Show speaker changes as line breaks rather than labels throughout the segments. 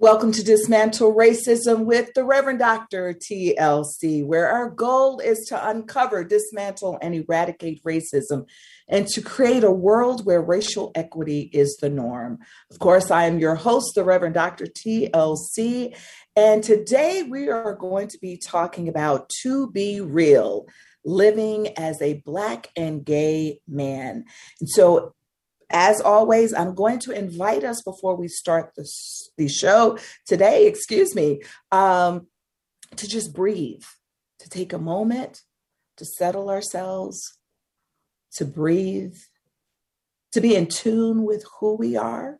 Welcome to Dismantle Racism with the Reverend Dr. TLC, where our goal is to uncover, dismantle, and eradicate racism and to create a world where racial equity is the norm. Of course, I am your host, the Reverend Dr. TLC, and today we are going to be talking about to be real. Living as a Black and gay man. And so, as always, I'm going to invite us before we start the, the show today, excuse me, um, to just breathe, to take a moment, to settle ourselves, to breathe, to be in tune with who we are.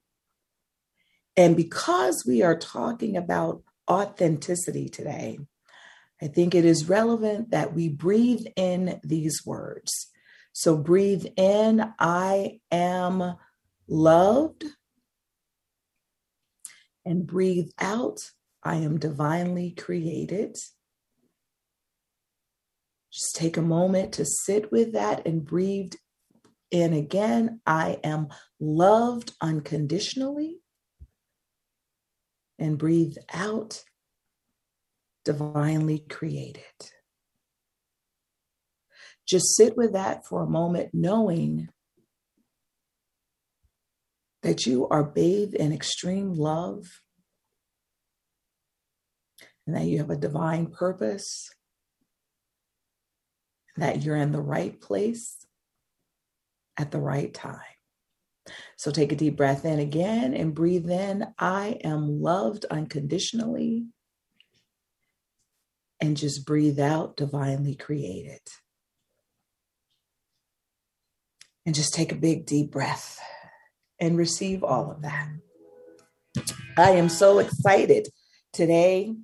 And because we are talking about authenticity today, I think it is relevant that we breathe in these words so breathe in, I am loved. And breathe out, I am divinely created. Just take a moment to sit with that and breathe in again. I am loved unconditionally. And breathe out, divinely created. Just sit with that for a moment, knowing that you are bathed in extreme love and that you have a divine purpose, that you're in the right place at the right time. So take a deep breath in again and breathe in. I am loved unconditionally. And just breathe out, divinely created and just take a big deep breath and receive all of that. I am so excited today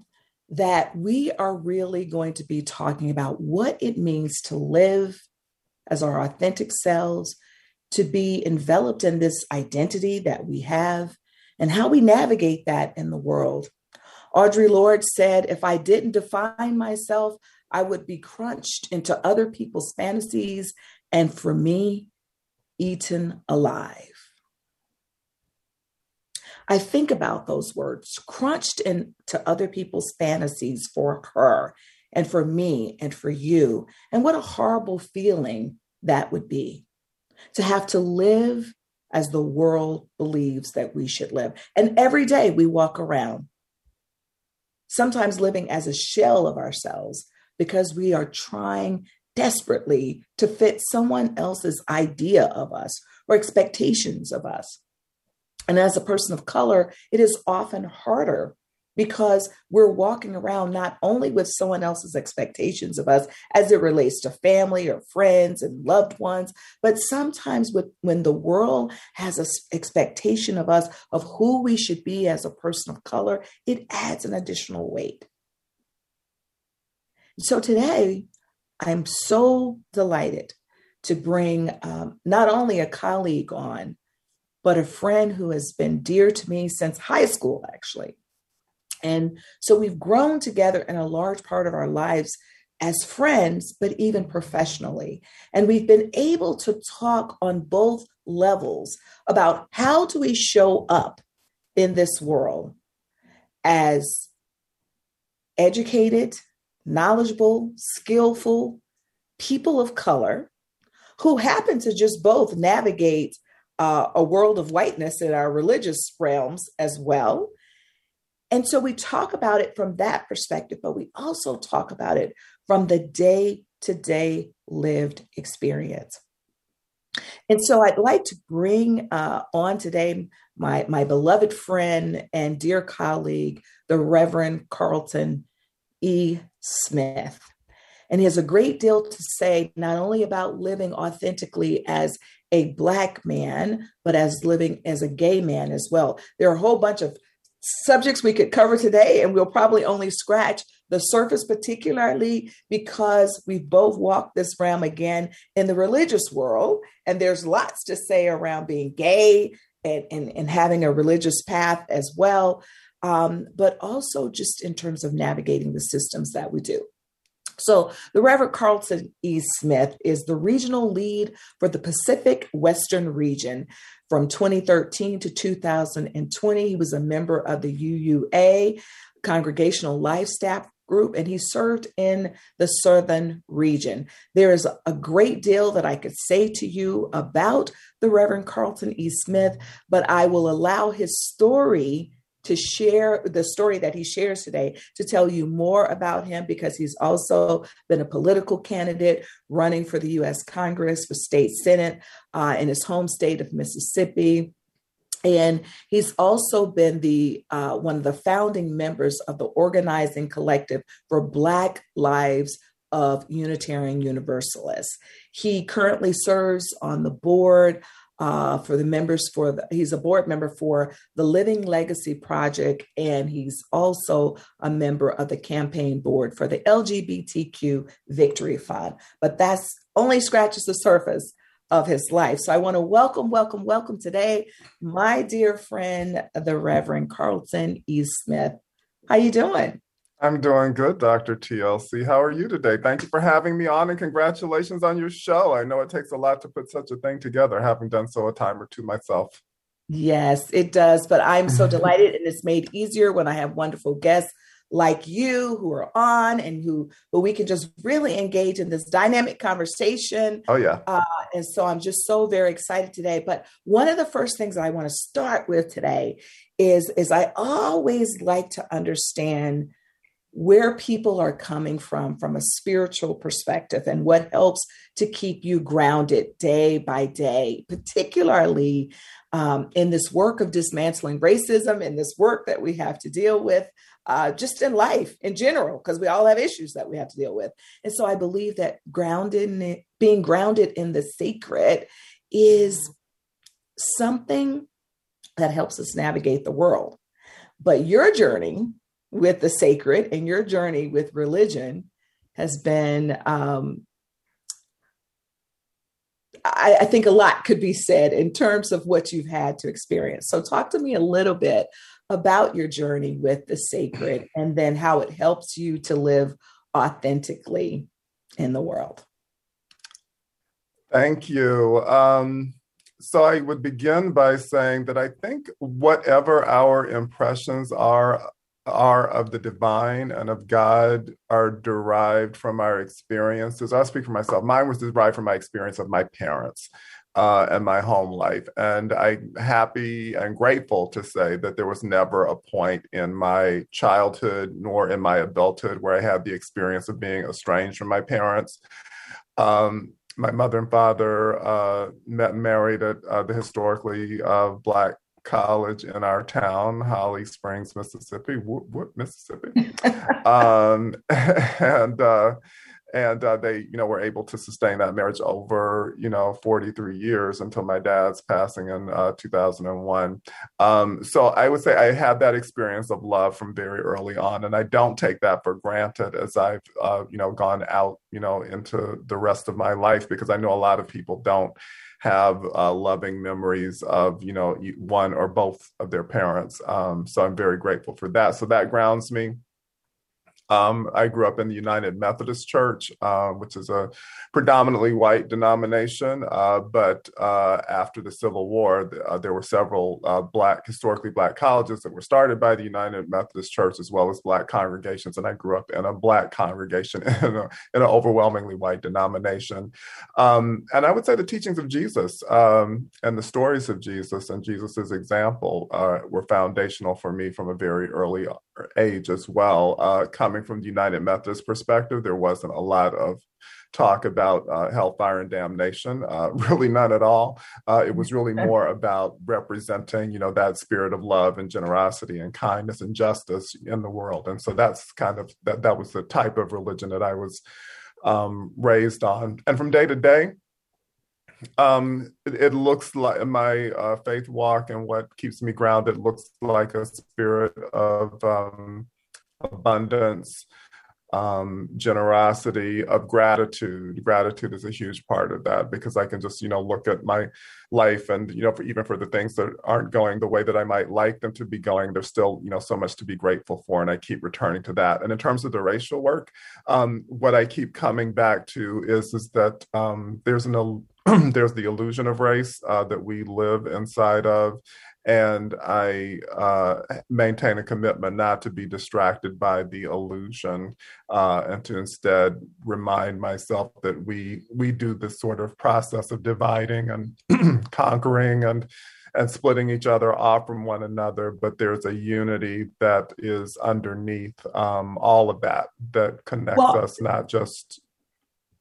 that we are really going to be talking about what it means to live as our authentic selves, to be enveloped in this identity that we have, and how we navigate that in the world. Audre Lorde said, If I didn't define myself, I would be crunched into other people's fantasies. And for me, eaten alive. I think about those words crunched into other people's fantasies for her and for me and for you. And what a horrible feeling that would be to have to live as the world believes that we should live. And every day we walk around, sometimes living as a shell of ourselves because we are trying desperately to fit someone else's idea of us or expectations of us. And as a person of color, it is often harder because we're walking around not only with someone else's expectations of us as it relates to family or friends and loved ones, but sometimes with when the world has an expectation of us of who we should be as a person of color, it adds an additional weight. So today, I'm so delighted to bring um, not only a colleague on, but a friend who has been dear to me since high school, actually. And so we've grown together in a large part of our lives as friends, but even professionally. And we've been able to talk on both levels about how do we show up in this world as educated, knowledgeable, skillful people of color who happen to just both navigate uh, a world of whiteness in our religious realms as well. And so we talk about it from that perspective, but we also talk about it from the day to day lived experience. And so I'd like to bring uh, on today my, my beloved friend and dear colleague, the Reverend Carlton E. Smith. And he has a great deal to say, not only about living authentically as a Black man, but as living as a gay man as well. There are a whole bunch of subjects we could cover today, and we'll probably only scratch the surface, particularly because we've both walked this realm again in the religious world. And there's lots to say around being gay and, and, and having a religious path as well um, but also just in terms of navigating the systems that we do. So, the Reverend Carlton E. Smith is the regional lead for the Pacific Western region From 2013 to 2020, he was a member of the UUA, Congregational Life Staff Group, and he served in the Southern region. There is a great deal that I could say to you about the Reverend Carlton E. Smith, but I will allow his story to share the story that he shares today to tell you more about him because he's also been a political candidate running for the US Congress for state senate uh, in his home state of Mississippi. And he's also been the uh, one of the founding members of the organizing collective for Black Lives of Unitarian Universalists. He currently serves on the board uh, for the members for the, he's a board member for the Living Legacy Project, and he's also a member of the campaign board for the LGBTQ Victory Fund. But that's only scratches the surface of his life. So I want to welcome, welcome, welcome today, my dear friend, the Reverend Carlton E. Smith. How are you doing?
I'm doing good, Dr. TLC. How are you today? Thank you for having me on and congratulations on your show. I know it takes a lot to put such a thing together, having done so a time or two myself.
Yes, it does. But I'm so delighted and it's made easier when I have wonderful guests like you who are on and who who we can just really engage in this dynamic conversation.
Oh yeah.
Uh, and so I'm just so very excited today. But one of the first things that I want to start with today is is I always like to understand where people are coming from from a spiritual perspective and what helps to keep you grounded day by day, particularly um, in this work of dismantling racism, in this work that we have to deal with uh, just in life in general, because we all have issues that we have to deal with. And so I believe that grounded in, being grounded in the sacred is something that helps us navigate the world. But your journey with the sacred and your journey with religion has been um, I, I, think a lot could be said in terms of what you've had to experience. So, talk to me a little bit about your journey with the sacred and then how it helps you to live authentically in the world.
Thank you. Um, so, I would begin by saying that I think whatever our impressions are are of the divine and of God are derived from our experiences. I'll speak for myself. Mine was derived from my experience of my parents uh, and my home life. And I'm happy and grateful to say that there was never a point in my childhood nor in my adulthood where I had the experience of being estranged from my parents. Um, my mother and father uh, met and married at uh, the historically uh, Black college in our town, Holly Springs, Mississippi. Whoop, whoop, Mississippi. um, and uh, and uh, they you know were able to sustain that marriage over you know 43 years until my dad's passing in uh, 2001 um, so i would say i had that experience of love from very early on and i don't take that for granted as i've uh, you know gone out you know into the rest of my life because i know a lot of people don't have uh, loving memories of you know one or both of their parents. Um, so i'm very grateful for that. So that grounds me um, I grew up in the United Methodist Church, uh, which is a predominantly white denomination. Uh, but uh, after the Civil War, uh, there were several uh, black, historically black colleges that were started by the United Methodist Church, as well as black congregations. And I grew up in a black congregation in, a, in an overwhelmingly white denomination. Um, and I would say the teachings of Jesus um, and the stories of Jesus and Jesus's example uh, were foundational for me from a very early age as well. Uh, coming from the United Methodist perspective, there wasn't a lot of talk about uh, hellfire and damnation. Uh, really, none at all. Uh, it was really more about representing, you know, that spirit of love and generosity and kindness and justice in the world. And so that's kind of that. That was the type of religion that I was um, raised on. And from day to day, um, it, it, looks like my uh, faith walk and what keeps me grounded looks like a spirit of um, abundance, um, generosity, of gratitude. Gratitude is a huge part of that because I can just, you know, look at my life and, you know, for, even for the things that aren't going the way that I might like them to be going, there's still, you know, so much to be grateful for. And I keep returning to that. And in terms of the racial work, um, what I keep coming back to is, is that um, there's an there's the illusion of race uh, that we live inside of and I uh, maintain a commitment not to be distracted by the illusion, uh, and to instead remind myself that we we do this sort of process of dividing and conquering and and splitting each other off from one another, but there's a unity that is underneath um, all of that that connects well, us, not just.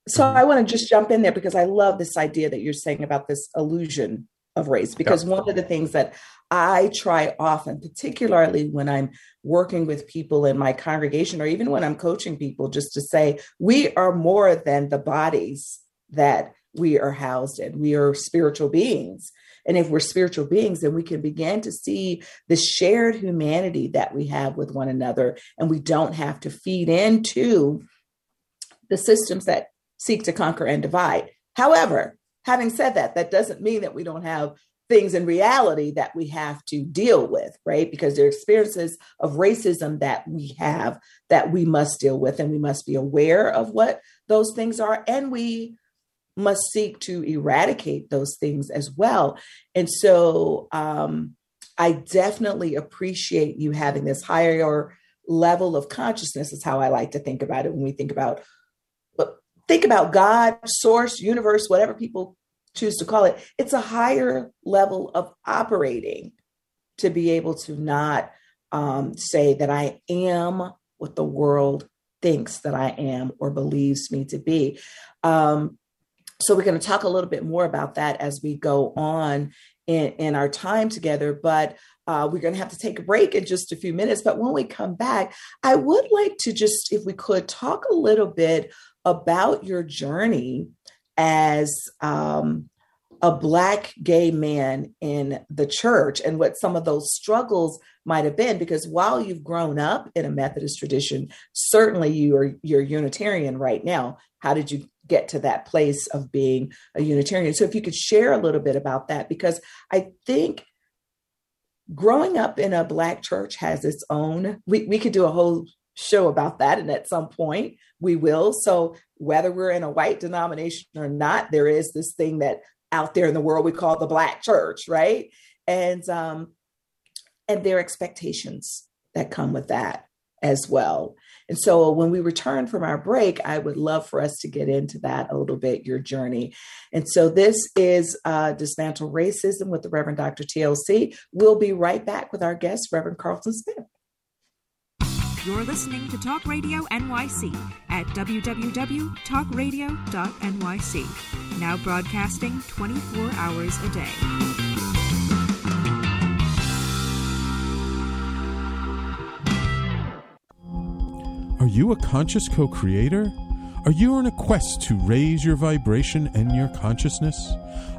So I want to just jump in there because I love this idea that you're saying about this illusion of race because yeah. one of the things that I try often, particularly when I'm working with people in my congregation or even when I'm coaching people, just to say, we are more than the bodies that we are housed in. We are spiritual beings. And if we're spiritual beings, then we can begin to see the shared humanity that we have with one another. And we don't have to feed into the systems that seek to conquer and divide. However, having said that, that doesn't mean that we don't have things in reality that we have to deal with, right? Because there are experiences of racism that we have that we must deal with, and we must be aware of what those things are, and we must seek to eradicate those things as well. And so um, I definitely appreciate you having this higher level of consciousness, is how I like to think about it when we think about think about God, source, universe, whatever people choose to call it, it's a higher level of operating to be able to not um, say that I am what the world thinks that I am or believes me to be. Um, so we're going to talk a little bit more about that as we go on in, in our time together. But uh, we're going to have to take a break in just a few minutes. But when we come back, I would like to just, if we could, talk a little bit about your journey as um, a Black gay man in the church and what some of those struggles might have been. Because while you've grown up in a Methodist tradition, certainly you are you're Unitarian right now. How did you get to that place of being a Unitarian? So if you could share a little bit about that, because I think growing up in a Black church has its own, we, we could do a whole show about that. And at some point we will. So whether we're in a white denomination or not, there is this thing that out there in the world we call the black church, right? And um, and their expectations that come with that as well. And so when we return from our break, I would love for us to get into that a little bit, your journey. And so this is uh, Dismantle Racism with the Reverend Dr. TLC. We'll be right back with our guest, Reverend Carlton Smith.
You're listening to Talk Radio NYC at www.talkradio.nyc. Now broadcasting 24 hours a day.
Are you a conscious co creator? Are you on a quest to raise your vibration and your consciousness?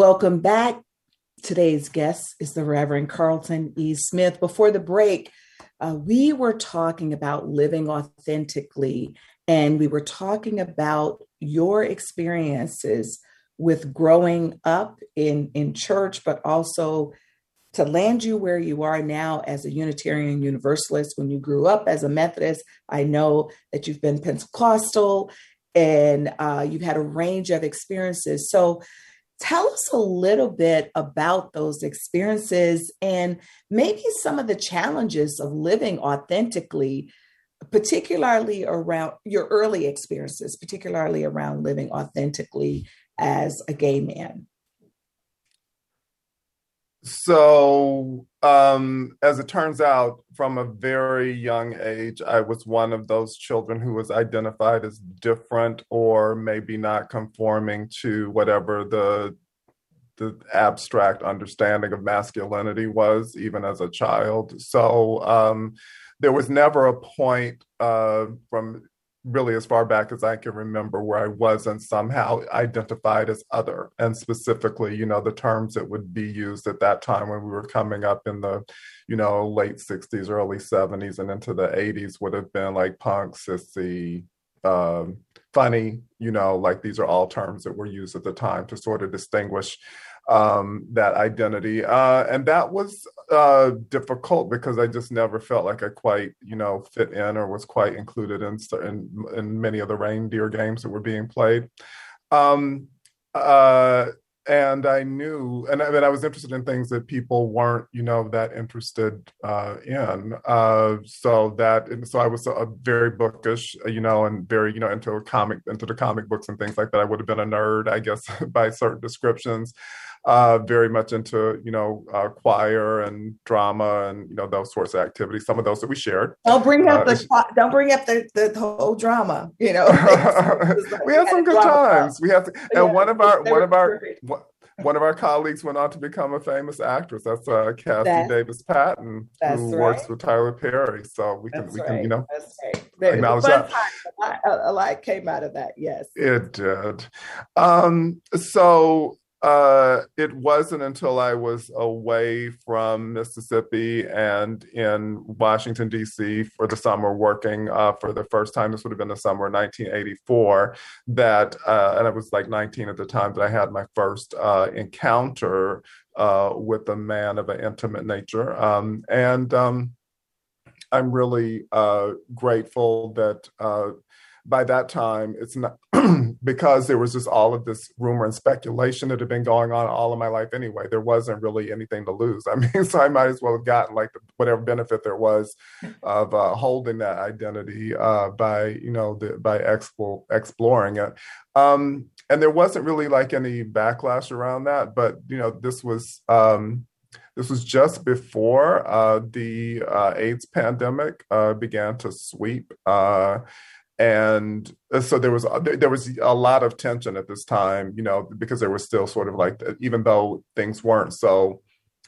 Welcome back. Today's guest is the Reverend Carlton E. Smith. Before the break, uh, we were talking about living authentically, and we were talking about your experiences with growing up in, in church, but also to land you where you are now as a Unitarian Universalist. When you grew up as a Methodist, I know that you've been Pentecostal and uh, you've had a range of experiences. So, Tell us a little bit about those experiences and maybe some of the challenges of living authentically, particularly around your early experiences, particularly around living authentically as a gay man.
So, um, as it turns out, from a very young age, I was one of those children who was identified as different or maybe not conforming to whatever the the abstract understanding of masculinity was, even as a child. So, um, there was never a point uh, from really as far back as I can remember where I wasn't somehow identified as other. And specifically, you know, the terms that would be used at that time when we were coming up in the, you know, late 60s, early 70s, and into the 80s would have been like punk, sissy, um, funny, you know, like these are all terms that were used at the time to sort of distinguish um, that identity. Uh, and that was uh, difficult because I just never felt like I quite, you know, fit in or was quite included in, in, in many of the reindeer games that were being played. Um, uh, and I knew, and I, mean, I was interested in things that people weren't, you know, that interested uh, in. Uh, so that, so I was a very bookish, you know, and very, you know, into comic, into the comic books and things like that. I would have been a nerd, I guess, by certain descriptions uh, very much into you know uh, choir and drama and you know those sorts of activities. Some of those that we shared.
Don't bring up uh, the don't bring up the, the, the whole drama. You know,
we had some good times. We have to, and yeah, one of our one of our. One, of our colleagues went on to become a famous actress. That's uh, Cassi that, Davis Patton, who right. works with Tyler Perry. So we can, that's we can, right. you know, right. acknowledge that.
Time, a, lot came out of that. Yes,
it did. Um, so uh, it wasn't until I was away from Mississippi and in Washington, D.C. for the summer working uh, for the first time. This would have been the summer of 1984, that, uh, and I was like 19 at the time, that I had my first uh, encounter uh, with a man of an intimate nature. Um, and um, I'm really grateful that by that time, it's not because there was just all of this rumor and speculation that had been going on all of my life anyway. There wasn't really anything to lose. I mean, so I might as well have gotten like whatever benefit there was of uh, holding that identity uh, by you know the, by expo- exploring it. Um, and there wasn't really like any backlash around that, but you know this was. Um, this was just before uh, the uh, AIDS pandemic uh, began to sweep uh, and uh, so there was uh, there was a lot of tension at this time you know because there was still sort of like even though things weren't so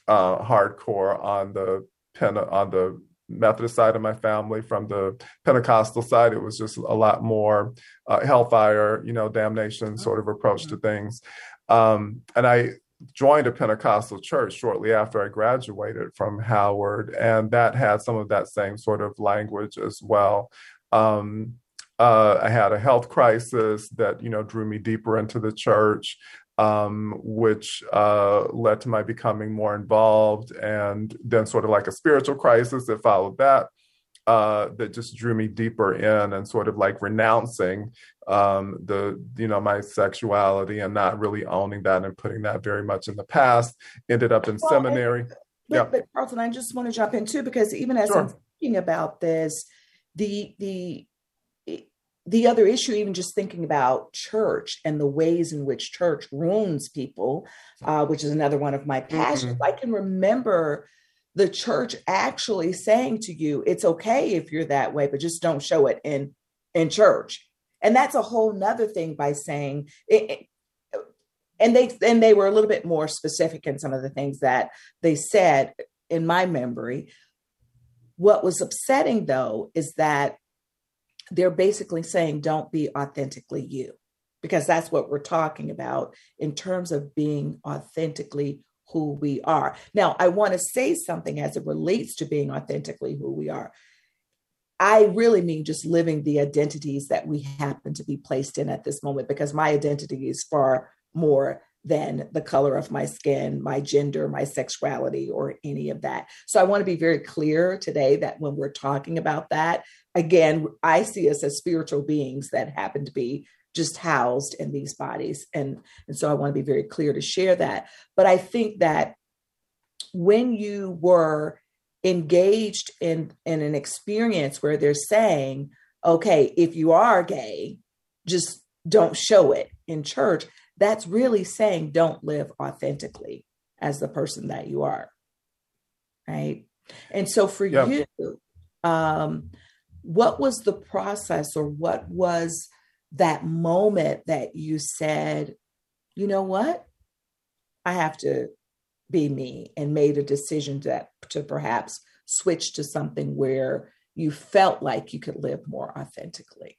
uh, hardcore on the pen on the methodist side of my family from the pentecostal side it was just a lot more uh, hellfire you know damnation sort of approach to things. Um, and i joined a pentecostal church shortly after i graduated from howard and that had some of that same sort of language as well. Um, uh, I had a health crisis that you know drew me deeper into the church, um, which uh, led to my becoming more involved, and then sort of like a spiritual crisis that followed that. Uh, that just drew me deeper in and sort of like renouncing um, the you know my sexuality and not really owning that and putting that very much in the past. Ended up in well, seminary.
But, yeah. but Carlton, I just want to jump in too because even as sure. I'm thinking about this, the the the other issue, even just thinking about church and the ways in which church ruins people, uh, which is another one of my passions. Mm-hmm. I can remember the church actually saying to you, "It's okay if you're that way, but just don't show it in in church." And that's a whole nother thing by saying it, it and they and they were a little bit more specific in some of the things that they said in my memory. What was upsetting though is that they're basically saying don't be authentically you because that's what we're talking about in terms of being authentically who we are. Now, I want to say something as it relates to being authentically who we are. I really mean just living the identities that we happen to be placed in at this moment, because my identity is far more than the color of my skin, my gender, my sexuality, or any of that. So I want to be very clear today that when we're talking about that, again, I see us as spiritual beings that happen to be just housed in these bodies. And, and so I want to be very clear to share that. But I think that when you were engaged in, in an experience where they're saying, okay, if you are gay, just don't show it in church, that's really saying don't live authentically as the person that you are. Right. And so for yep. you, um, what was the process or what was that moment that you said, you know what? I have to be me and made a decision to, to perhaps switch to something where you felt like you could live more authentically?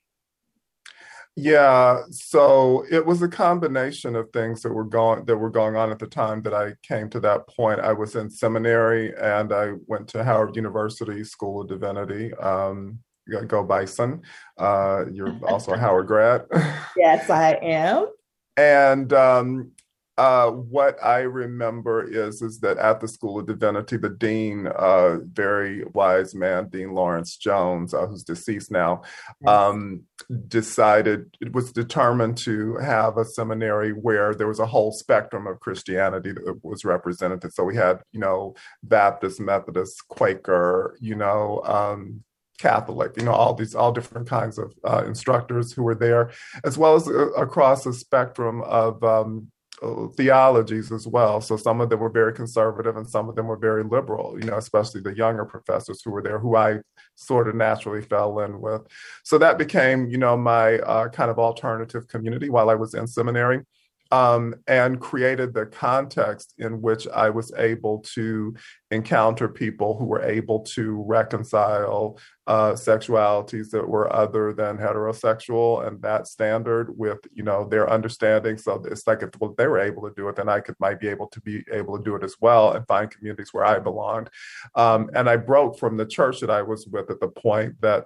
Yeah, so it was a combination of things that were going that were going on at the time that I came to that point. I was in seminary and I went to Howard University School of Divinity. Um, go Bison. Uh, you're also a Howard grad.
yes, I am.
And um, uh, what I remember is is that at the School of Divinity, the dean, uh, very wise man, Dean Lawrence Jones, uh, who's deceased now, um, decided it was determined to have a seminary where there was a whole spectrum of Christianity that was represented. So we had, you know, Baptist, Methodist, Quaker, you know. Um, Catholic, you know, all these, all different kinds of uh, instructors who were there, as well as uh, across the spectrum of um, theologies as well. So some of them were very conservative and some of them were very liberal, you know, especially the younger professors who were there, who I sort of naturally fell in with. So that became, you know, my uh, kind of alternative community while I was in seminary um, and created the context in which I was able to encounter people who were able to reconcile uh, sexualities that were other than heterosexual and that standard with you know their understanding. So it's like if well, they were able to do it, then I could might be able to be able to do it as well and find communities where I belonged. Um, and I broke from the church that I was with at the point that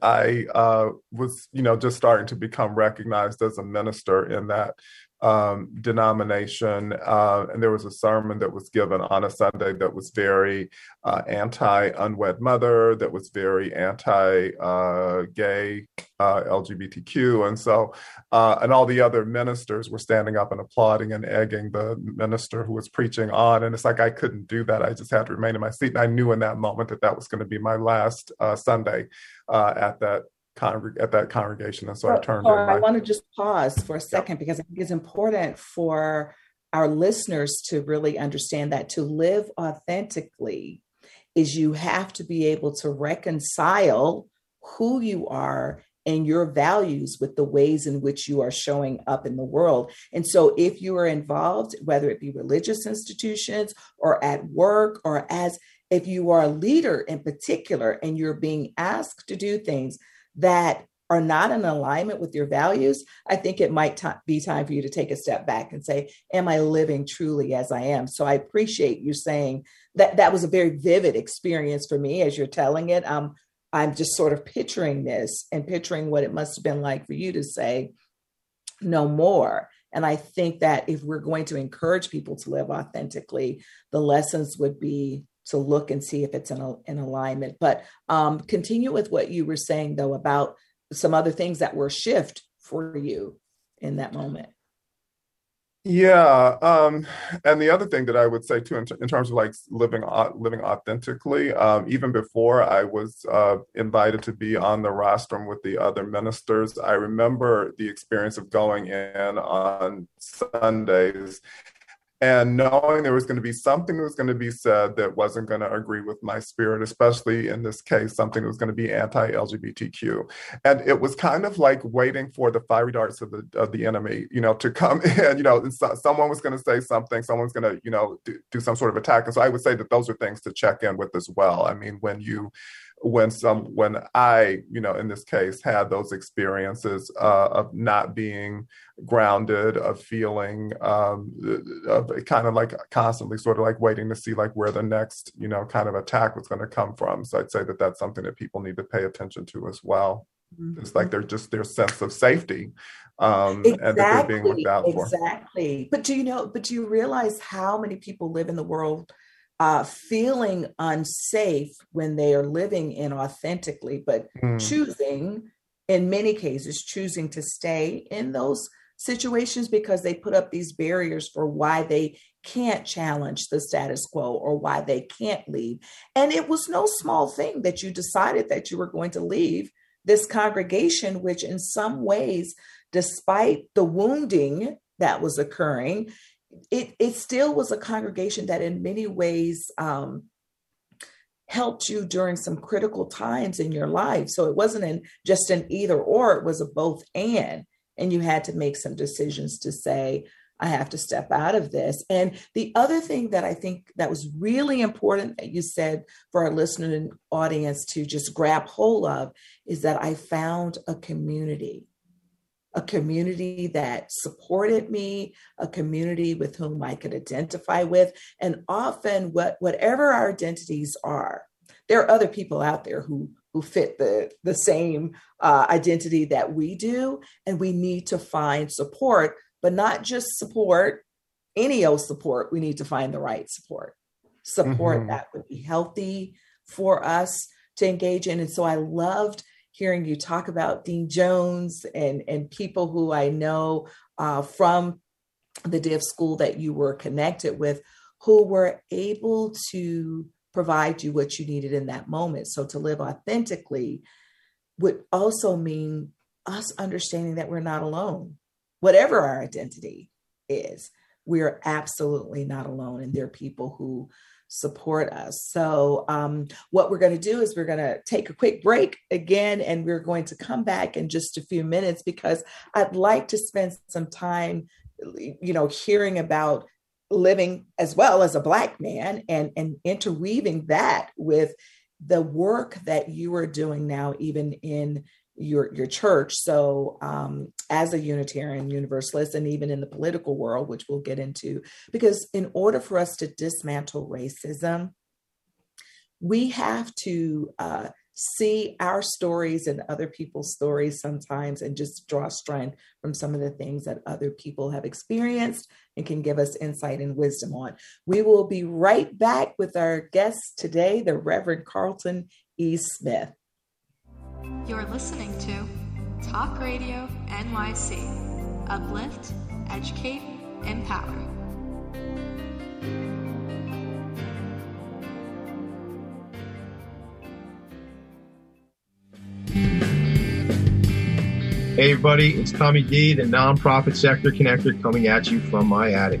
I uh, was, you know, just starting to become recognized as a minister in that um, denomination. Uh, and there was a sermon that was given on a Sunday that was very uh, anti unwed mother, that was very anti uh, gay, uh, LGBTQ. And so, uh, and all the other ministers were standing up and applauding and egging the minister who was preaching on. And it's like I couldn't do that. I just had to remain in my seat. And I knew in that moment that that was going to be my last uh, Sunday at that congreg- at that congregation. And so or, I turned oh,
or I want to just pause for a second because I think it's important for our listeners to really understand that to live authentically is you have to be able to reconcile who you are and your values with the ways in which you are showing up in the world. And so, if you are involved, whether it be religious institutions or at work or as if you are a leader in particular and you're being asked to do things that are not in alignment with your values, I think it might t- be time for you to take a step back and say, Am I living truly as I am? So I appreciate you saying that that was a very vivid experience for me as you're telling it. Um, I'm just sort of picturing this and picturing what it must have been like for you to say, No more. And I think that if we're going to encourage people to live authentically, the lessons would be to look and see if it's in, in alignment. But um, continue with what you were saying, though, about some other things that were shift for you in that moment.
Yeah, um, and the other thing that I would say too, in, t- in terms of like living living authentically, um, even before I was uh, invited to be on the rostrum with the other ministers, I remember the experience of going in on Sundays and knowing there was going to be something that was going to be said that wasn't going to agree with my spirit, especially in this case, something that was going to be anti-LGBTQ. And it was kind of like waiting for the fiery darts of the of the enemy, you know, to come in. You know, someone was going to say something, someone's going to, you know, do, do some sort of attack. And so I would say that those are things to check in with as well. I mean, when you when some when I, you know, in this case, had those experiences uh, of not being grounded, of feeling um, of kind of like constantly sort of like waiting to see like where the next, you know, kind of attack was going to come from. So I'd say that that's something that people need to pay attention to as well. Mm-hmm. It's like they're just their sense of safety um, exactly, and that they're being looked out
for. Exactly. But do you know? But do you realize how many people live in the world? Uh, feeling unsafe when they are living inauthentically, but mm. choosing, in many cases, choosing to stay in those situations because they put up these barriers for why they can't challenge the status quo or why they can't leave. And it was no small thing that you decided that you were going to leave this congregation, which in some ways, despite the wounding that was occurring, it it still was a congregation that in many ways um, helped you during some critical times in your life. So it wasn't in just an either or; it was a both and, and you had to make some decisions to say. I have to step out of this. And the other thing that I think that was really important that you said for our listening audience to just grab hold of is that I found a community a community that supported me, a community with whom I could identify with. And often, what, whatever our identities are, there are other people out there who who fit the the same uh, identity that we do, and we need to find support, but not just support, any old support. We need to find the right support, support mm-hmm. that would be healthy for us to engage in. And so I loved hearing you talk about Dean Jones and, and people who I know uh, from the DIV school that you were connected with who were able to provide you what you needed in that moment. So to live authentically would also mean us understanding that we're not alone, whatever our identity is. We're absolutely not alone. And there are people who support us. So, um, what we're going to do is we're going to take a quick break again, and we're going to come back in just a few minutes because I'd like to spend some time, you know, hearing about living as well as a Black man and, and interweaving that with the work that you are doing now, even in your your church. So um, as a Unitarian Universalist, and even in the political world, which we'll get into, because in order for us to dismantle racism, we have to uh, see our stories and other people's stories sometimes, and just draw strength from some of the things that other people have experienced and can give us insight and wisdom on. We will be right back with our guest today, the Reverend Carlton E. Smith.
You're listening to Talk Radio NYC. Uplift, educate, empower.
Hey, everybody, it's Tommy D, the nonprofit sector connector, coming at you from my attic.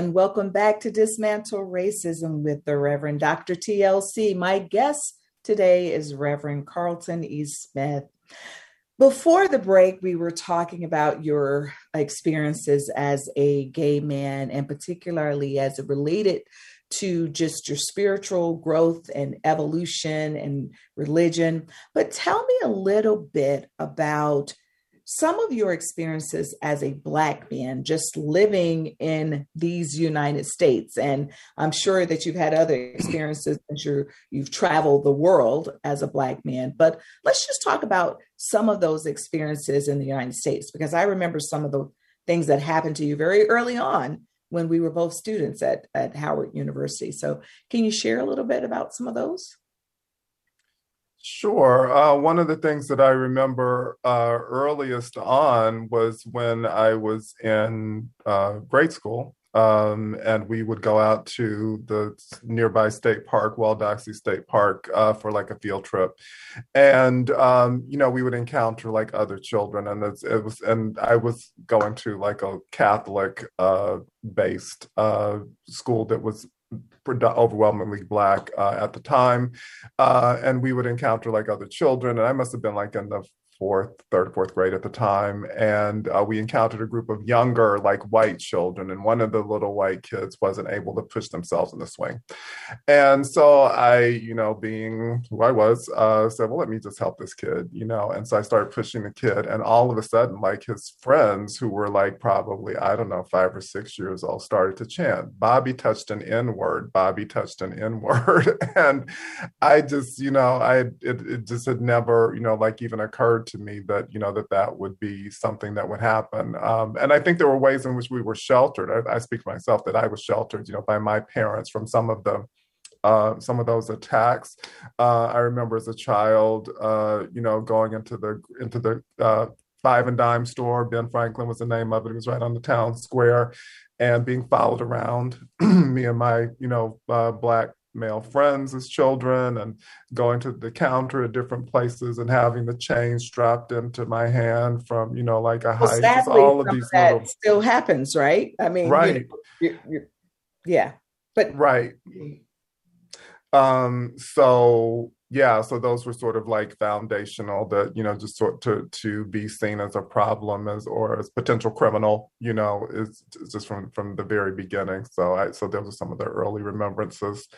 And welcome back to Dismantle Racism with the Reverend Dr. TLC. My guest today is Reverend Carlton E. Smith. Before the break, we were talking about your experiences as a gay man, and particularly as it related to just your spiritual growth and evolution and religion. But tell me a little bit about some of your experiences as a Black man just living in these United States. And I'm sure that you've had other experiences as you you've traveled the world as a Black man. But let's just talk about some of those experiences in the United States, because I remember some of the things that happened to you very early on when we were both students at, at Howard University. So, can you share a little bit about some of those?
Sure. Uh, one of the things that I remember uh, earliest on was when I was in uh, grade school, um, and we would go out to the nearby state park, Wall Doxey State Park, uh, for like a field trip, and um, you know we would encounter like other children, and it was, and I was going to like a Catholic uh, based uh, school that was overwhelmingly black uh, at the time, uh, and we would encounter like other children. And I must have been like in the fourth, third, fourth grade at the time, and uh, we encountered a group of younger, like white children, and one of the little white kids wasn't able to push themselves in the swing, and so I, you know, being who I was, uh, said, "Well, let me just help this kid," you know, and so I started pushing the kid, and all of a sudden, like his friends, who were like probably I don't know five or six years old, started to chant, "Bobby touched an N word, Bobby touched an N word," and I just, you know, I it, it just had never, you know, like even occurred to me that you know that that would be something that would happen. Um, and I think there were ways in which we were sheltered. I, I, speak for myself that I was sheltered, you know, by my parents from some of the uh, some of those attacks. Uh, I remember as a child, uh, you know, going into the into the uh, five and dime store. Ben Franklin was the name of it. It was right on the town square, and being followed around. me and my, you know, uh, black male friends as children and going to the counter at different places and having the chains strapped into my hand from you know like a well, high sadly, all of these
that little... still happens right? I mean right. you know, you're, you're, yeah but
right. Um so yeah so those were sort of like foundational that you know just sort to to be seen as a problem as or as potential criminal you know is just from from the very beginning. So i so those are some of the early remembrances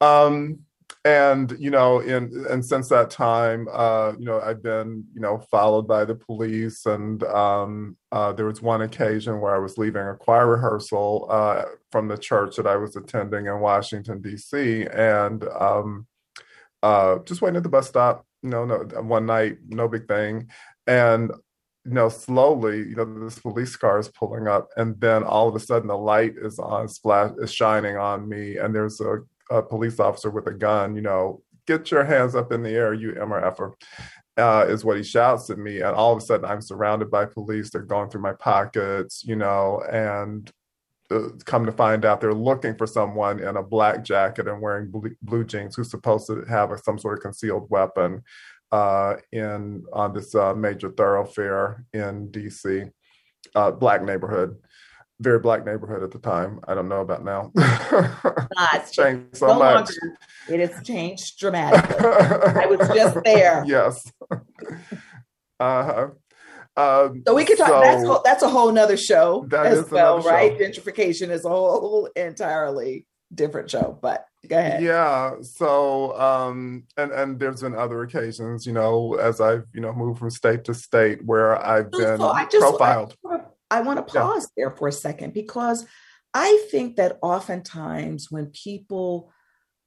um, and you know, in and since that time, uh, you know, I've been you know followed by the police, and um, uh, there was one occasion where I was leaving a choir rehearsal uh, from the church that I was attending in Washington D.C. and um, uh, just waiting at the bus stop. You know, no, one night, no big thing, and you know, slowly, you know, this police car is pulling up, and then all of a sudden, the light is on, splash is shining on me, and there's a a police officer with a gun, you know, get your hands up in the air, you MRFer, uh, is what he shouts at me. And all of a sudden, I'm surrounded by police. They're going through my pockets, you know, and uh, come to find out they're looking for someone in a black jacket and wearing blue, blue jeans who's supposed to have a, some sort of concealed weapon uh, in on this uh, major thoroughfare in DC, uh, black neighborhood very black neighborhood at the time. I don't know about now.
it's changed so no much. Longer. It has changed dramatically. I was just there.
Yes. Uh-huh. Um,
so we can talk. So that's whole, that's a whole nother show as well, right? Show. Gentrification is a whole entirely different show, but Go ahead.
Yeah. So, um, and and there's been other occasions, you know, as I've you know moved from state to state where I've been so I just, profiled.
I, I want to pause yeah. there for a second because I think that oftentimes when people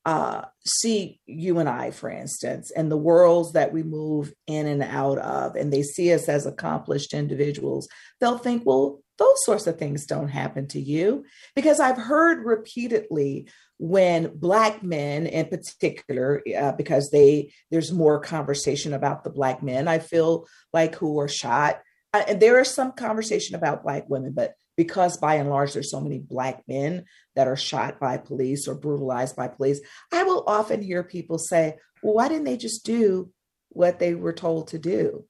uh, see you and I, for instance, and the worlds that we move in and out of, and they see us as accomplished individuals, they'll think, well, those sorts of things don't happen to you. Because I've heard repeatedly when Black men, in particular, uh, because they there's more conversation about the Black men, I feel like who are shot. Uh, and there is some conversation about Black women, but because by and large there's so many black men that are shot by police or brutalized by police i will often hear people say well why didn't they just do what they were told to do?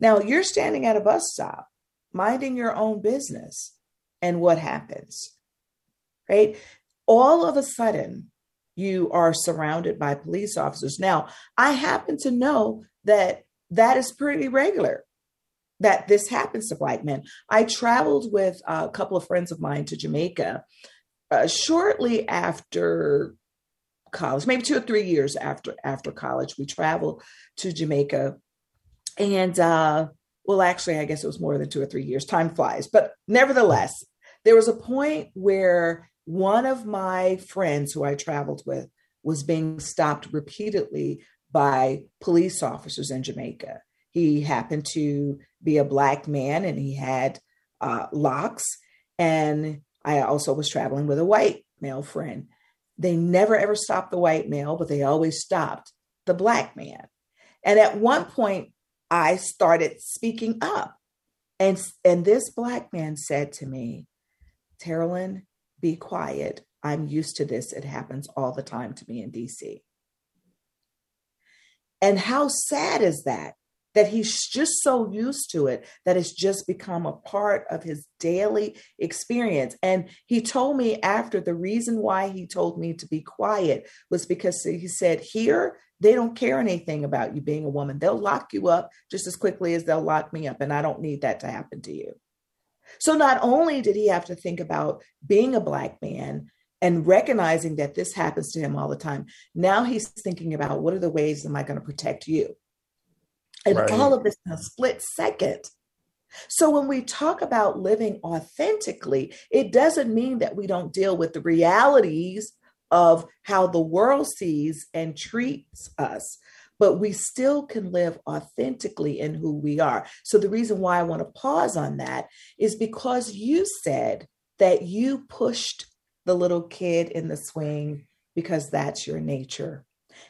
Now you're standing at a bus stop minding your own business and what happens right? All of a sudden you are surrounded by police officers. Now i happen to know that that is pretty regular that this happens to black men. I traveled with a couple of friends of mine to Jamaica uh, shortly after college, maybe two or three years after after college. We traveled to Jamaica, and uh, well, actually, I guess it was more than two or three years. Time flies, but nevertheless, there was a point where one of my friends who I traveled with was being stopped repeatedly by police officers in Jamaica. He happened to be a black man and he had uh, locks. And I also was traveling with a white male friend. They never ever stopped the white male, but they always stopped the black man. And at one point, I started speaking up. And, and this black man said to me, Terrilyn, be quiet. I'm used to this. It happens all the time to me in DC. And how sad is that? That he's just so used to it that it's just become a part of his daily experience. And he told me after the reason why he told me to be quiet was because he said, Here, they don't care anything about you being a woman. They'll lock you up just as quickly as they'll lock me up. And I don't need that to happen to you. So not only did he have to think about being a Black man, and recognizing that this happens to him all the time. Now he's thinking about what are the ways am I going to protect you? And right. all of this in a split second. So when we talk about living authentically, it doesn't mean that we don't deal with the realities of how the world sees and treats us, but we still can live authentically in who we are. So the reason why I want to pause on that is because you said that you pushed the little kid in the swing because that's your nature.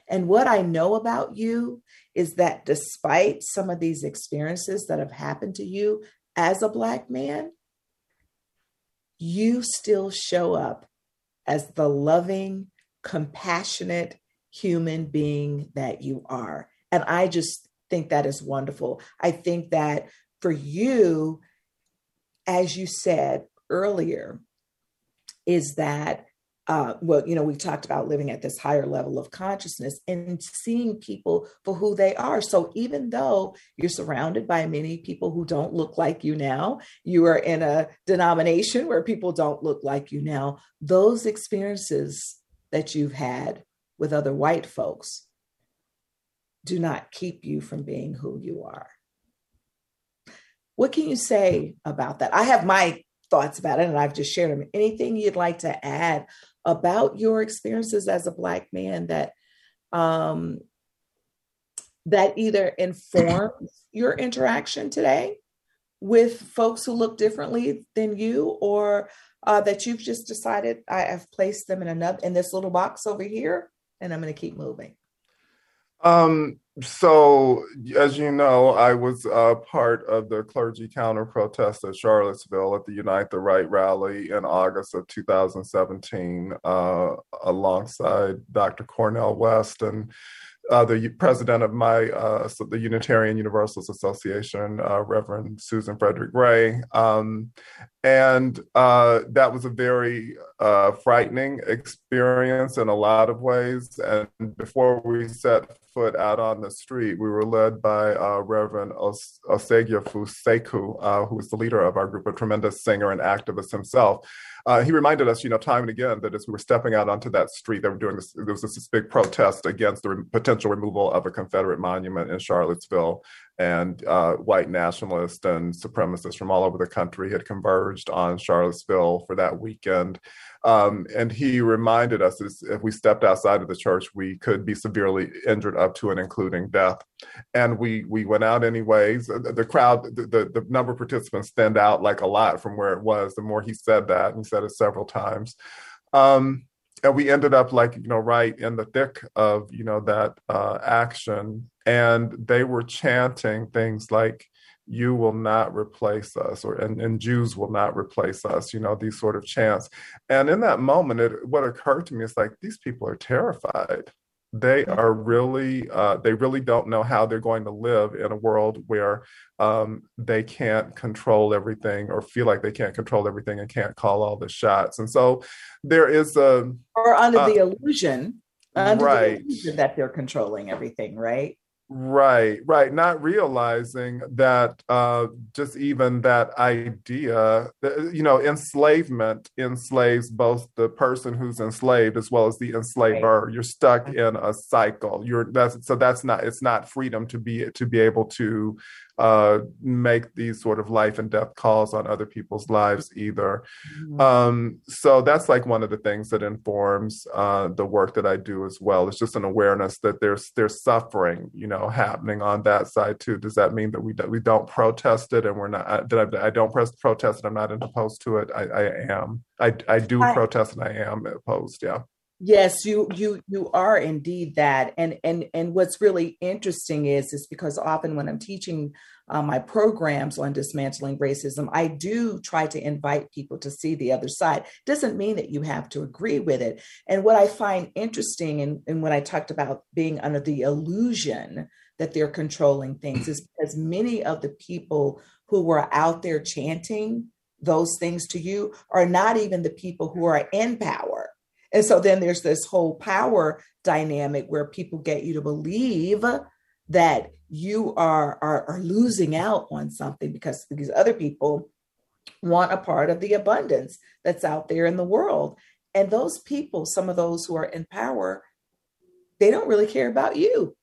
And what I know about you is that despite some of these experiences that have happened to you as a Black man, you still show up as the loving, compassionate human being that you are. And I just think that is wonderful. I think that for you, as you said earlier, is that uh, well, you know, we've talked about living at this higher level of consciousness and seeing people for who they are. So even though you're surrounded by many people who don't look like you now, you are in a denomination where people don't look like you now, those experiences that you've had with other white folks do not keep you from being who you are. What can you say about that? I have my thoughts about it and I've just shared them. Anything you'd like to add about your experiences as a black man that um, that either informs your interaction today with folks who look differently than you or uh, that you've just decided I have placed them in another in this little box over here and I'm going to keep moving.
Um, so, as you know, I was uh, part of the clergy counter protest at Charlottesville at the Unite the Right rally in August of 2017, uh, alongside Dr. Cornel West and uh, the president of my uh, so the Unitarian Universalist Association, uh, Reverend Susan Frederick Gray, um, and uh, that was a very uh, frightening experience in a lot of ways. And before we set foot out on the street, we were led by uh, Reverend Os- Sekou, who is the leader of our group, a tremendous singer and activist himself. Uh, he reminded us, you know, time and again that as we were stepping out onto that street, they were doing this. There was this, big protest against the re- potential removal of a Confederate monument in Charlottesville, and uh, white nationalists and supremacists from all over the country had converged on Charlottesville for that weekend. Um, and he reminded us if we stepped outside of the church, we could be severely injured up to and including death. And we we went out anyways. The, crowd, the, the, number of participants stand out like a lot from where it was. The more he said that, and he said it several times. Um, and we ended up like you know right in the thick of you know that uh, action, and they were chanting things like you will not replace us or and, and jews will not replace us you know these sort of chants. And in that moment it, what occurred to me is like these people are terrified. They are really uh, they really don't know how they're going to live in a world where um, they can't control everything or feel like they can't control everything and can't call all the shots. And so there is a
or under uh, the illusion under right. the illusion that they're controlling everything right
Right, right. Not realizing that uh, just even that idea, you know, enslavement enslaves both the person who's enslaved as well as the enslaver. Right. You're stuck in a cycle. You're that's so that's not it's not freedom to be to be able to uh, make these sort of life and death calls on other people's lives either. Mm-hmm. Um, so that's like one of the things that informs uh, the work that I do as well. It's just an awareness that there's there's suffering, you know, happening on that side too. Does that mean that we do, we don't protest it and we're not that I, I, don't press protest and I'm not opposed to it? I, I am. I I do I, protest and I am opposed. Yeah.
Yes, you you you are indeed that, and and and what's really interesting is is because often when I'm teaching uh, my programs on dismantling racism, I do try to invite people to see the other side. Doesn't mean that you have to agree with it. And what I find interesting, and, and when I talked about being under the illusion that they're controlling things, is because many of the people who were out there chanting those things to you are not even the people who are in power and so then there's this whole power dynamic where people get you to believe that you are, are, are losing out on something because these other people want a part of the abundance that's out there in the world. And those people, some of those who are in power, they don't really care about you.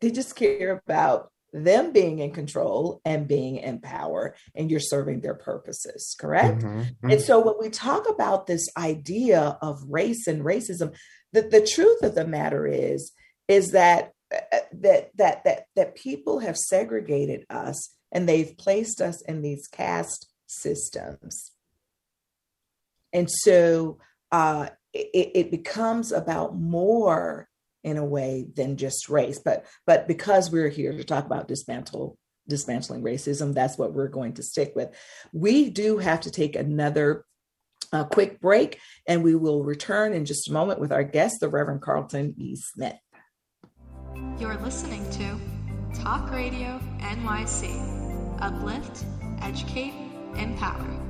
They just care about them being in control and being in power and you're serving their purposes correct mm-hmm. Mm-hmm. and so when we talk about this idea of race and racism the, the truth of the matter is is that uh, that that that that people have segregated us and they've placed us in these caste systems and so uh, it, it becomes about more in a way than just race. But but because we're here to talk about dismantle dismantling racism, that's what we're going to stick with. We do have to take another uh, quick break, and we will return in just a moment with our guest, the Reverend Carlton E. Smith.
You're listening to Talk Radio NYC. Uplift, educate, empower.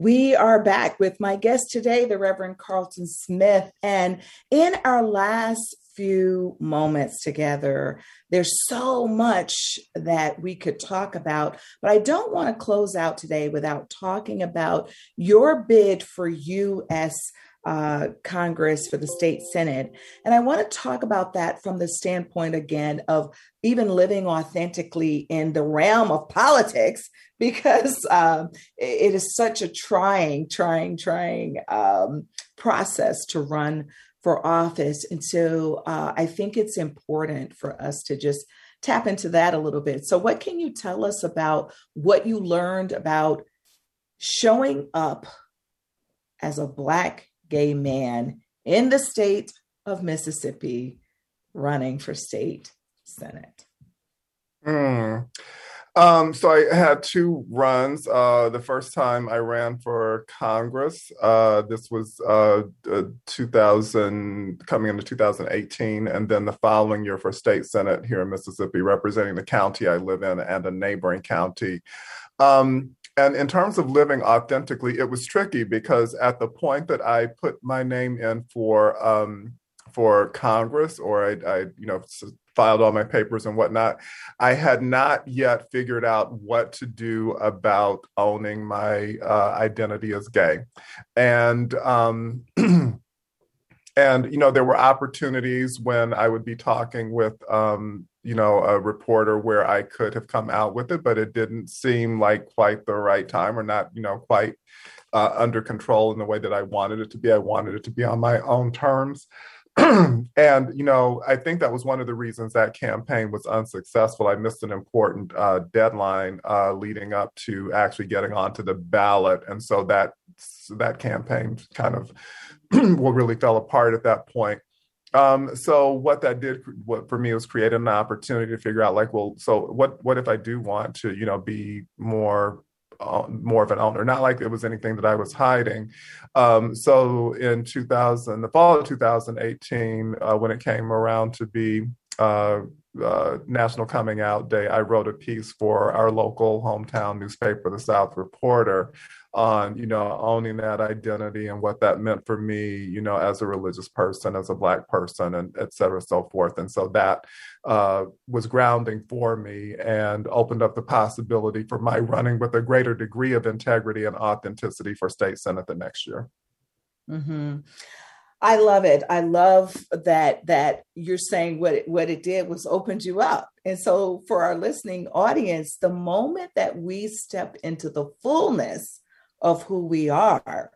We are back with my guest today, the Reverend Carlton Smith. And in our last few moments together, there's so much that we could talk about, but I don't want to close out today without talking about your bid for U.S. Uh, Congress for the state Senate. And I want to talk about that from the standpoint again of even living authentically in the realm of politics, because um, it is such a trying, trying, trying um, process to run for office. And so uh, I think it's important for us to just tap into that a little bit. So, what can you tell us about what you learned about showing up as a Black gay man in the state of Mississippi running for state senate?
Mm. Um, so I had two runs. Uh, the first time I ran for Congress, uh, this was uh, 2000, coming into 2018, and then the following year for state senate here in Mississippi, representing the county I live in and a neighboring county. Um, and in terms of living authentically, it was tricky because at the point that I put my name in for um, for Congress, or I, I, you know, filed all my papers and whatnot, I had not yet figured out what to do about owning my uh, identity as gay, and um, and you know, there were opportunities when I would be talking with um, you know, a reporter where I could have come out with it, but it didn't seem like quite the right time or not, you know, quite uh, under control in the way that I wanted it to be. I wanted it to be on my own terms. and, you know, I think that was one of the reasons that campaign was unsuccessful. I missed an important uh, deadline uh, leading up to actually getting onto the ballot. And so that, that campaign kind of well, really fell apart at that point. Um, so what that did what for me was create an opportunity to figure out like, well, so what what if I do want to, you know, be more uh, more of an owner. Not like it was anything that I was hiding. Um, so in 2000, the fall of 2018, uh, when it came around to be uh, uh, National Coming Out Day, I wrote a piece for our local hometown newspaper, the South Reporter, on you know owning that identity and what that meant for me you know as a religious person as a black person and et cetera so forth and so that uh, was grounding for me and opened up the possibility for my running with a greater degree of integrity and authenticity for state senate the next year
mm-hmm. I love it. I love that that you're saying what it, what it did was opened you up. And so for our listening audience, the moment that we step into the fullness of who we are,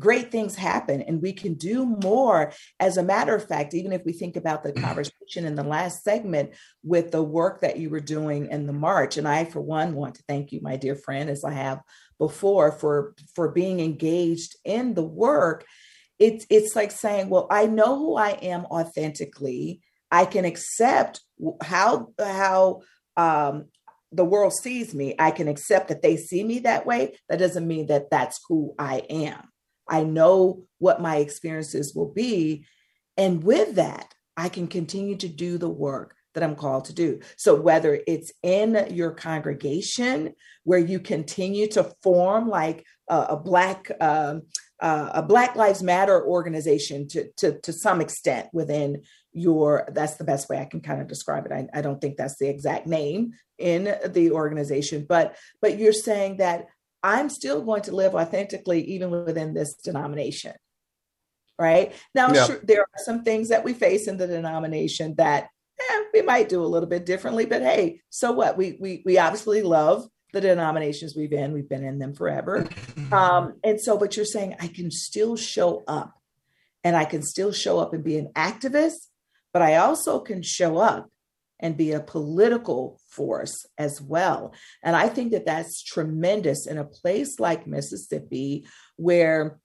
great things happen and we can do more. As a matter of fact, even if we think about the conversation in the last segment with the work that you were doing in the March, and I, for one, want to thank you, my dear friend, as I have before, for, for being engaged in the work. It's, it's like saying, well, I know who I am authentically. I can accept how, how um, the world sees me, I can accept that they see me that way. That doesn't mean that that's who I am. I know what my experiences will be. And with that, I can continue to do the work that I'm called to do. So, whether it's in your congregation where you continue to form like a, a Black, um, uh, a Black Lives Matter organization to, to, to some extent within your that's the best way i can kind of describe it. I, I, don't think that's the exact name in the organization but but you're saying that i'm still going to live authentically even within this denomination right? Now yeah. sure, there are some things that we face in the denomination that eh, we might do a little bit differently but hey so what? We we, we obviously love the denominations we've been we've been in them forever. Um, and so but you're saying i can still show up and i can still show up and be an activist but I also can show up and be a political force as well. And I think that that's tremendous in a place like Mississippi, where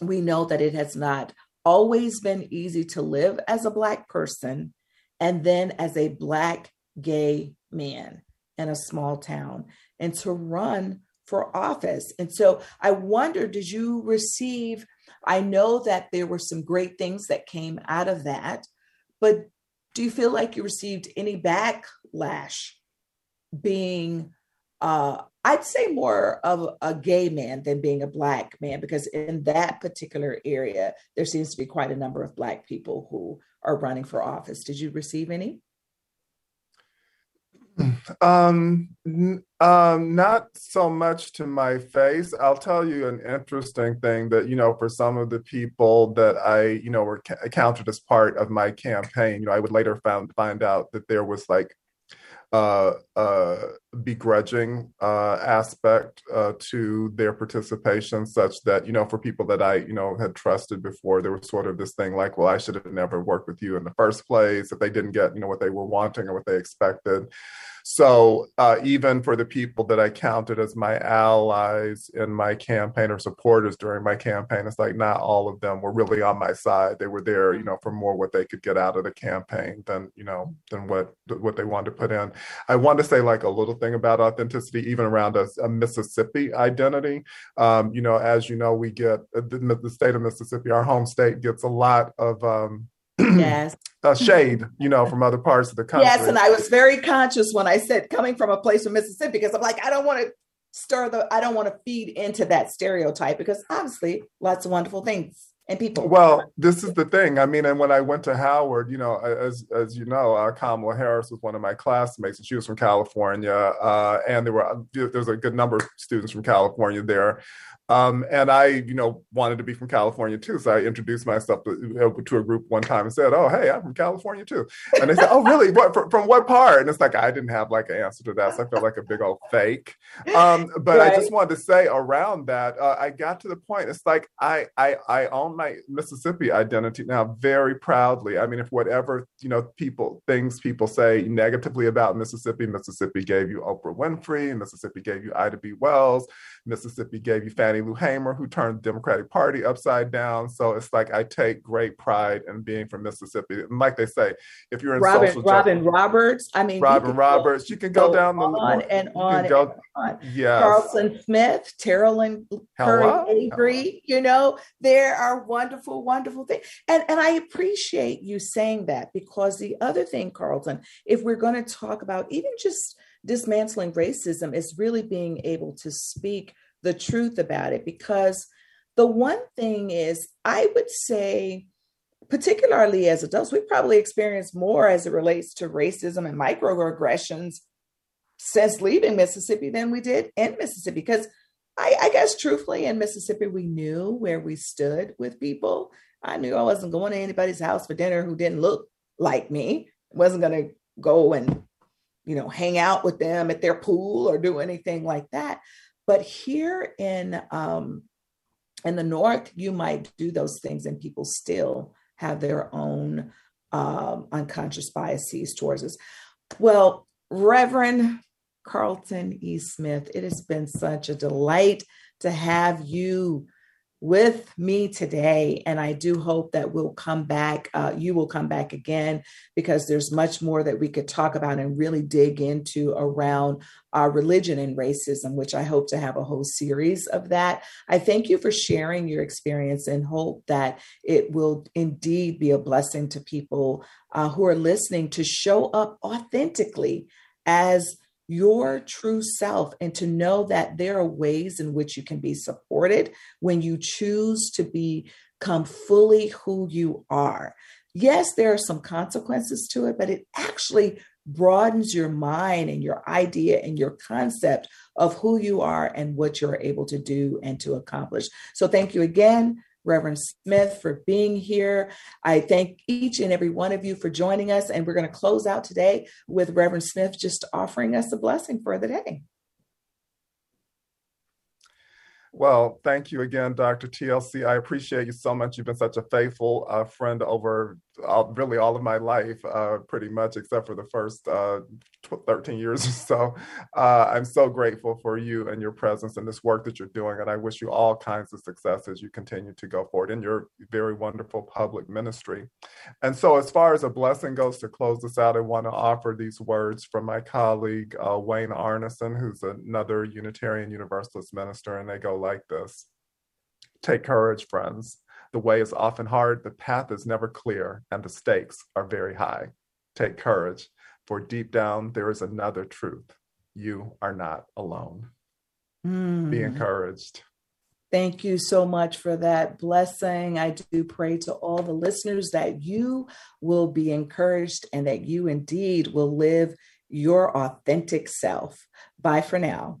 we know that it has not always been easy to live as a Black person and then as a Black gay man in a small town and to run for office. And so I wonder did you receive? I know that there were some great things that came out of that, but do you feel like you received any backlash being uh I'd say more of a gay man than being a black man because in that particular area there seems to be quite a number of black people who are running for office. Did you receive any?
Um, um, not so much to my face. I'll tell you an interesting thing that, you know, for some of the people that I, you know, were ca- counted as part of my campaign, you know, I would later found, find out that there was like uh, uh, begrudging uh, aspect uh, to their participation, such that you know, for people that I you know had trusted before, there was sort of this thing like, well, I should have never worked with you in the first place if they didn't get you know what they were wanting or what they expected. So uh, even for the people that I counted as my allies in my campaign or supporters during my campaign, it's like not all of them were really on my side. They were there, you know, for more what they could get out of the campaign than you know than what what they wanted to put in. I want to say like a little thing about authenticity, even around a, a Mississippi identity. Um, you know, as you know, we get uh, the, the, state of Mississippi, our home state, gets a lot of um,
yes.
uh, shade, you know, from other parts of the country.
Yes, and I was very conscious when I said coming from a place from Mississippi because I'm like, I don't want to stir the, I don't want to feed into that stereotype because obviously lots of wonderful things and people.
Well, this is the thing. I mean, and when I went to Howard, you know, as as you know, uh, Kamala Harris was one of my classmates, and she was from California, uh, and there were there was a good number of students from California there. Um, and I, you know, wanted to be from California too. So I introduced myself to, to, a group one time and said, "Oh, hey, I'm from California too." And they said, "Oh, really? What, from, from, what part?" And it's like I didn't have like an answer to that, so I felt like a big old fake. Um, but right. I just wanted to say around that, uh, I got to the point. It's like I, I, I own my Mississippi identity now very proudly. I mean, if whatever you know, people things people say negatively about Mississippi, Mississippi gave you Oprah Winfrey, Mississippi gave you Ida B. Wells, Mississippi gave you Fannie Lou Hamer, who turned the Democratic Party upside down. So it's like I take great pride in being from Mississippi. And like they say, if you're in
Robin,
social
Robin
justice,
Roberts, I mean,
Robin Roberts, you can go, down the
on and on
go,
and on.
Yes.
Carlton Smith, Terrilyn Curry Agree. You know, there are wonderful, wonderful things. And and I appreciate you saying that because the other thing, Carlton, if we're going to talk about even just dismantling racism is really being able to speak the truth about it. Because the one thing is i would say particularly as adults we probably experience more as it relates to racism and microaggressions since leaving mississippi than we did in mississippi. Because I, I guess truthfully in mississippi we knew where we stood with people. I knew i wasn't going to anybody's house for dinner who didn't look like me. Wasn't going to go and you know, hang out with them at their pool or do anything like that. But here in um, in the north, you might do those things, and people still have their own um, unconscious biases towards us. Well, Reverend Carlton E. Smith, it has been such a delight to have you with me today. And I do hope that we'll come back, uh, you will come back again, because there's much more that we could talk about and really dig into around our religion and racism, which I hope to have a whole series of that. I thank you for sharing your experience and hope that it will indeed be a blessing to people uh, who are listening to show up authentically as your true self and to know that there are ways in which you can be supported when you choose to become fully who you are. Yes, there are some consequences to it, but it actually broadens your mind and your idea and your concept of who you are and what you're able to do and to accomplish. So, thank you again Reverend Smith, for being here. I thank each and every one of you for joining us. And we're going to close out today with Reverend Smith just offering us a blessing for the day.
Well, thank you again, Dr. TLC. I appreciate you so much. You've been such a faithful uh, friend over all, really all of my life, uh, pretty much, except for the first uh, 13 years or so. Uh, I'm so grateful for you and your presence and this work that you're doing. And I wish you all kinds of success as you continue to go forward in your very wonderful public ministry. And so, as far as a blessing goes to close this out, I want to offer these words from my colleague, uh, Wayne Arnason, who's another Unitarian Universalist minister. And they go like this Take courage, friends. The way is often hard, the path is never clear, and the stakes are very high. Take courage, for deep down there is another truth. You are not alone. Mm. Be hmm. encouraged.
Thank you so much for that blessing. I do pray to all the listeners that you will be encouraged and that you indeed will live your authentic self. Bye for now.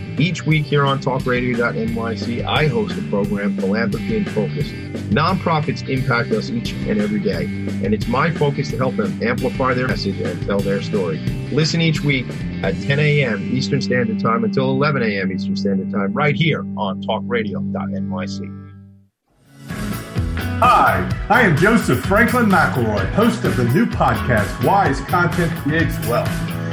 Each week here on talkradio.nyc, I host a program, Philanthropy in Focus. Nonprofits impact us each and every day, and it's my focus to help them amplify their message and tell their story. Listen each week at 10 a.m. Eastern Standard Time until 11 a.m. Eastern Standard Time, right here on talkradio.nyc.
Hi, I am Joseph Franklin McElroy, host of the new podcast, Wise Content Creates Wealth.